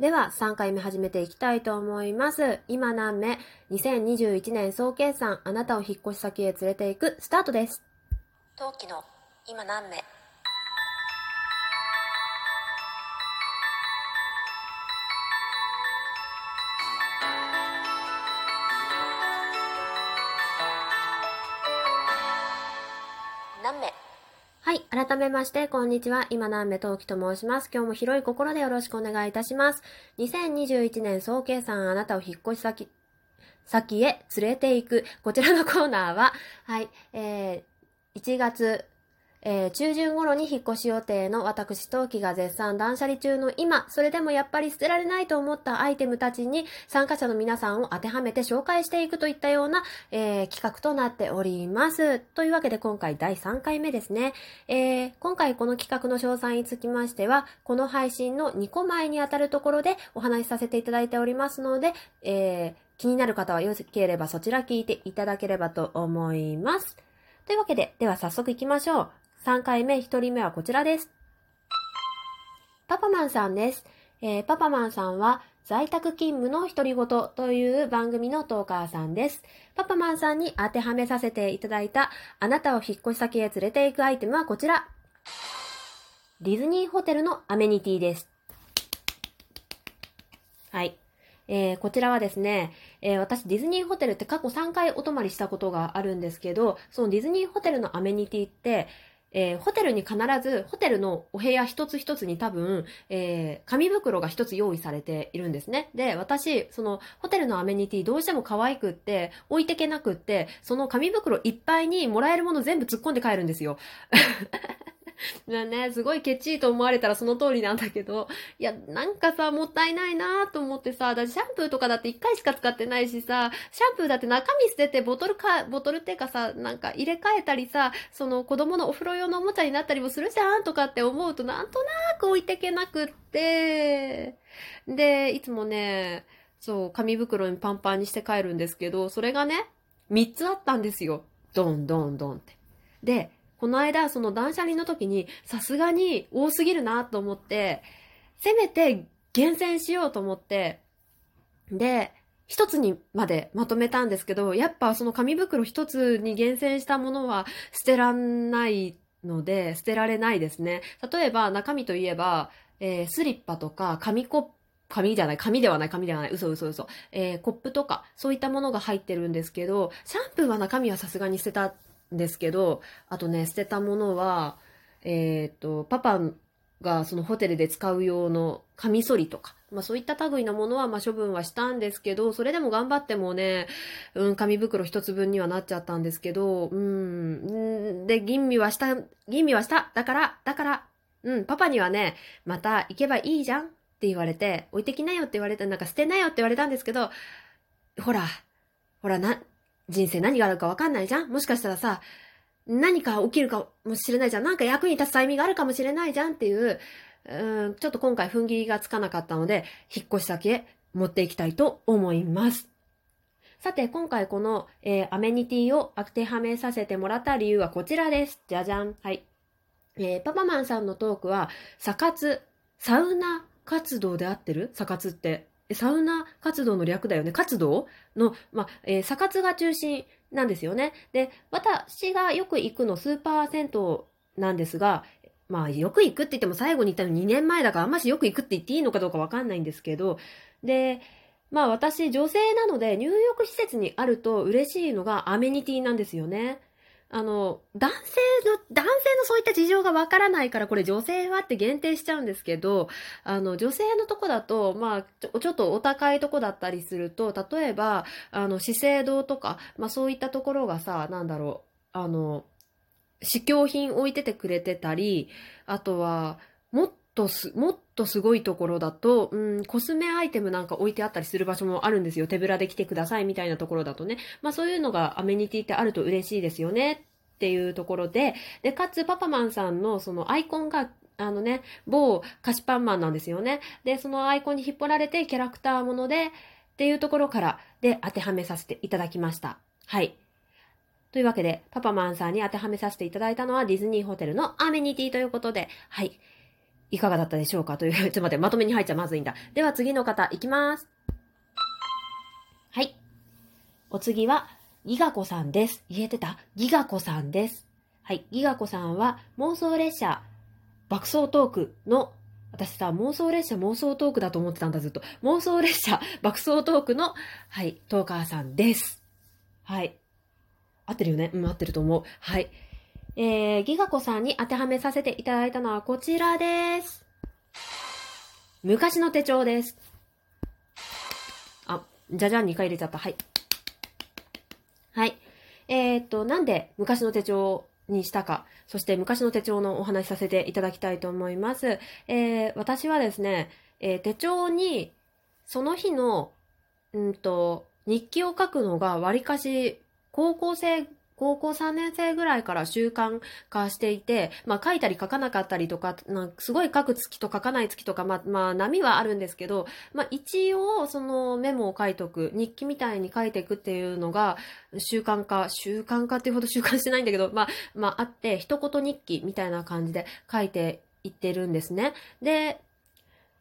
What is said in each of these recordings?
では、3回目始めていきたいと思います。今何目 ?2021 年総計算、あなたを引っ越し先へ連れて行く、スタートです。陶器の今何目はい。改めまして、こんにちは。今南部陶器と申します。今日も広い心でよろしくお願いいたします。2021年総計算、あなたを引っ越し先、先へ連れて行く。こちらのコーナーは、はい。えー、1月、えー中旬頃に引っ越し予定の私陶器が絶賛断捨離中の今、それでもやっぱり捨てられないと思ったアイテムたちに参加者の皆さんを当てはめて紹介していくといったような、えー企画となっております。というわけで今回第3回目ですね。えー今回この企画の詳細につきましては、この配信の2個前にあたるところでお話しさせていただいておりますので、え気になる方はよければそちら聞いていただければと思います。というわけで、では早速行きましょう。3回目、1人目はこちらです。パパマンさんです。えーパパマンさんは、在宅勤務の独り言という番組のトーカーさんです。パパマンさんに当てはめさせていただいた、あなたを引っ越し先へ連れて行くアイテムはこちら。ディズニーホテルのアメニティです。はい。えーこちらはですね、えー私ディズニーホテルって過去3回お泊まりしたことがあるんですけど、そのディズニーホテルのアメニティって、えーホテルに必ず、ホテルのお部屋一つ一つに多分、えー紙袋が一つ用意されているんですね。で、私、その、ホテルのアメニティどうしても可愛くって、置いてけなくって、その紙袋いっぱいにもらえるもの全部突っ込んで帰るんですよ。まあね、すごいケチいと思われたらその通りなんだけど、いや、なんかさ、もったいないなと思ってさ、だシャンプーとかだって1回しか使ってないしさ、シャンプーだって中身捨ててボトルか、ボトルっていうかさ、なんか入れ替えたりさ、その子供のお風呂用のおもちゃになったりもするじゃんとかって思うとなんとなく置いてけなくって、で、いつもね、そう、紙袋にパンパンにして帰るんですけど、それがね、3つあったんですよ。ドンドンドンって。で、この間、その断捨離の時に、さすがに多すぎるなと思って、せめて厳選しようと思って、で、一つにまでまとめたんですけど、やっぱその紙袋一つに厳選したものは捨てらんないので、捨てられないですね。例えば中身といえば、えースリッパとか紙コップ、紙じゃない、紙ではない、紙ではない、嘘嘘嘘。えーコップとか、そういったものが入ってるんですけど、シャンプーは中身はさすがに捨てたですけど、あとね、捨てたものは、えっ、と、パパがそのホテルで使う用のカミソリとか、まあそういった類のものはまあ処分はしたんですけど、それでも頑張ってもね、うん、紙袋一つ分にはなっちゃったんですけど、うん、で、吟味はした、吟味はした。だから、だから、うん、パパにはね、また行けばいいじゃんって言われて、置いてきなよって言われた、なんか捨てなよって言われたんですけど、ほら、ほらな、人生何があるかわかんないじゃん？もしかしたらさ、何か起きるかもしれないじゃん？なんか役に立つタイミングがあるかもしれないじゃんっていう、うん、ちょっと今回踏ん切りがつかなかったので、引っ越し先へ持っていきたいと思います。さて、今回この、えーアメニティを当てはめさせてもらった理由はこちらです。じゃじゃん。はい。えーパパマンさんのトークは、サ活、サウナ活動で合ってる？サ活って。サウナ活動の略だよね。活動の、まあ、えー、サ活が中心なんですよね。で、私がよく行くのスーパー銭湯なんですが、まあ、よく行くって言っても最後に行ったの2年前だからあんましよく行くって言っていいのかどうかわかんないんですけど、で、まあ私女性なので入浴施設にあると嬉しいのがアメニティなんですよね。あの、男性の、男性のそういった事情がわからないからこれ女性はって限定しちゃうんですけど、あの、女性のとこだと、まあ、ちょちょっとお高いとこだったりすると、例えば、あの、資生堂とか、まあそういったところがさ、なんだろう、あの、試供品置いててくれてたり、あとは、もっとす、もっとすごいところだと、うん、コスメアイテムなんか置いてあったりする場所もあるんですよ。手ぶらで来てくださいみたいなところだとね。まあそういうのがアメニティってあると嬉しいですよねっていうところで、で、かつパパマンさんのそのアイコンが、あのね、某菓子パンマンなんですよね。で、そのアイコンに引っ張られてキャラクターもので、っていうところからで当てはめさせていただきました。はい。というわけで、パパマンさんに当てはめさせていただいたのはディズニーホテルのアメニティということで、はい。いかがだったでしょうかという、ちょっと待って、まとめに入っちゃまずいんだ。では次の方、いきます。はい。お次は、ギガ子さんです。言えてた？ギガ子さんです。はい。ギガ子さんは、妄想列車、爆走トークの、私さ、妄想列車、妄想トークだと思ってたんだ、ずっと。妄想列車、爆走トークの、はい、トーカーさんです。はい。合ってるよね？うん、合ってると思う。はい。えー、ギガ子さんに当てはめさせていただいたのはこちらです。昔の手帳です。あ、じゃじゃん2回入れちゃった。はい。はい。えー、っと、なんで昔の手帳にしたか、そして昔の手帳のお話しさせていただきたいと思います。えー、私はですね、えー手帳に、その日の、うんと、日記を書くのがわりかし、高校生、高校3年生ぐらいから習慣化していて、まあ書いたり書かなかったりとか、なんかすごい書く月と書かない月とか、まあ、まあ波はあるんですけど、まあ一応そのメモを書いとく、日記みたいに書いていくっていうのが習慣化、習慣化っていうほど習慣してないんだけど、まあ、まああって、一言日記みたいな感じで書いていってるんですね。で、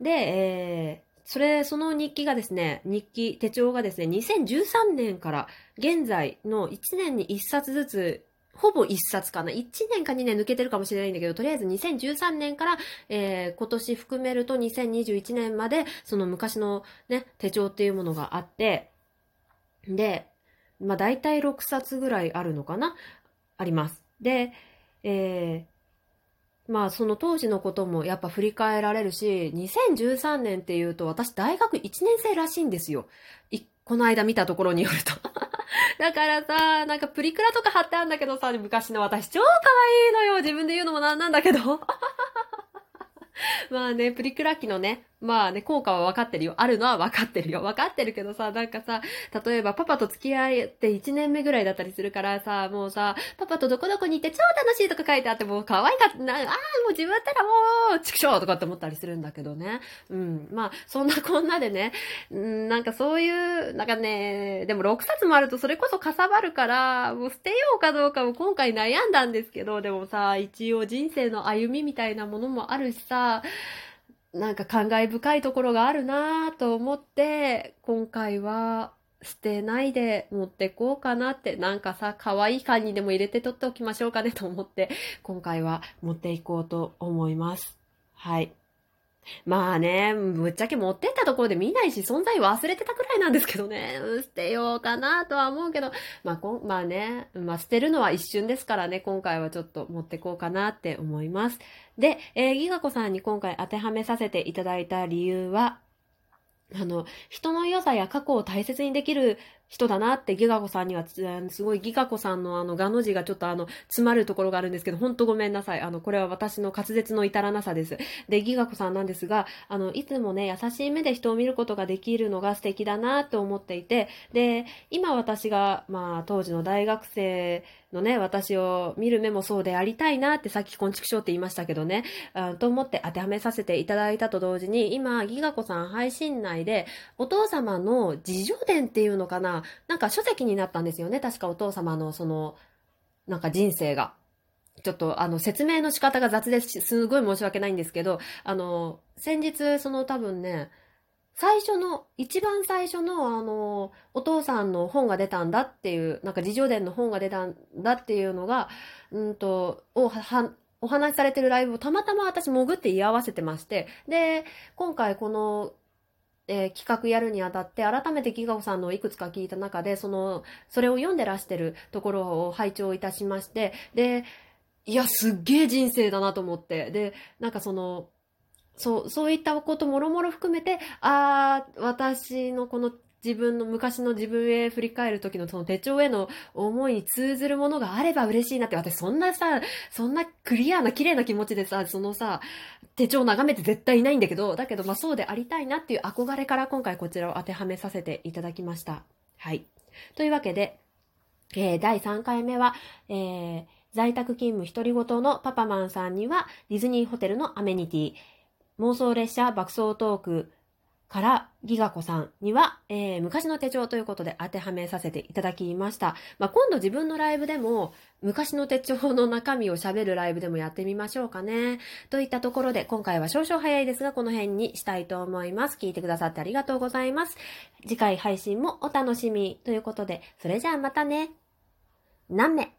で、えーそれ、その日記がですね、日記、手帳がですね、2013年から現在の1年に1冊ずつ、ほぼ1冊かな。1年か2年抜けてるかもしれないんだけど、とりあえず2013年から、えー今年含めると2021年まで、その昔のね、手帳っていうものがあって、で、まあ大体6冊ぐらいあるのかな？あります。で、えーまあその当時のこともやっぱ振り返られるし、2013年っていうと私大学1年生らしいんですよ。この間見たところによると。だからさ、なんかプリクラとか貼ってあるんだけどさ、昔の私超可愛いのよ。自分で言うのもなんなんだけど。まあね、プリクラ機のね、まあね、効果は分かってるよ。あるのは分かってるよ。分かってるけどさ、なんかさ、例えばパパと付き合って1年目ぐらいだったりするからさ、もうさ、パパとどこどこに行って超楽しいとか書いてあって、もう可愛かったな、ああ、もう自分だったらもう、ちくしょうとかって思ったりするんだけどね。うん。まあ、そんなこんなでね、ん、なんかそういう、なんかね、でも6冊もあるとそれこそかさばるから、もう捨てようかどうかも今回悩んだんですけど、でもさ、一応人生の歩みみたいなものもあるしさ、なんか感慨深いところがあるなぁと思って、今回は捨てないで持ってこうかなって、なんかさ、可愛い缶にでも入れて取っておきましょうかねと思って、今回は持っていこうと思います。はい。まあね、ぶっちゃけ持ってったところで見ないし、存在忘れてたくらいなんですけどね、捨てようかなとは思うけど、まあこ、まあね、まあ捨てるのは一瞬ですからね、今回はちょっと持ってこうかなって思います。で、えーギガ子さんに今回当てはめさせていただいた理由は、あの、人の良さや過去を大切にできる人だなってギガ子さんには、すごいギガ子さんのあの、ガの字がちょっとあの、詰まるところがあるんですけど、ほんとごめんなさい。あの、これは私の滑舌の至らなさです。で、ギガ子さんなんですが、あの、いつもね、優しい目で人を見ることができるのが素敵だなと思っていて、で、今私が、まあ、当時の大学生のね、私を見る目もそうでありたいなってさっき昆虫賞って言いましたけどね、あと思って当てはめさせていただいたと同時に、今、ギガ子さん配信内で、お父様の自叙伝っていうのかななんか書籍になったんですよね。確かお父様のその、なんか人生が。ちょっとあの説明の仕方が雑ですし、すごい申し訳ないんですけど、あの、先日その多分ね、最初の、一番最初のあの、お父さんの本が出たんだっていう、なんか自叙伝の本が出たんだっていうのが、うんと、を、はお話しされてるライブをたまたま私潜って居合わせてまして、で、今回この、えー企画やるにあたって、改めてギガオさんのいくつか聞いた中で、その、それを読んでらしてるところを拝聴いたしまして、で、いや、すっげえ人生だなと思って、で、なんかその、そう、そういったこともろもろ含めて、ああ、私のこの自分の昔の自分へ振り返る時のその手帳への思いに通ずるものがあれば嬉しいなって、私そんなさ、そんなクリアな綺麗な気持ちでさ、そのさ、手帳を眺めて絶対いないんだけど、だけどまあそうでありたいなっていう憧れから今回こちらを当てはめさせていただきました。はい。というわけで、えー第3回目は、えー在宅勤務独り言のパパマンさんにはディズニーホテルのアメニティ、妄想列車爆走トークからギガ子さんには、えー昔の手帳ということで当てはめさせていただきました。まあ、今度自分のライブでも昔の手帳の中身を喋るライブでもやってみましょうかね。といったところで今回は少々早いですがこの辺にしたいと思います。聞いてくださってありがとうございます。次回配信もお楽しみということで、それじゃあまたね。何目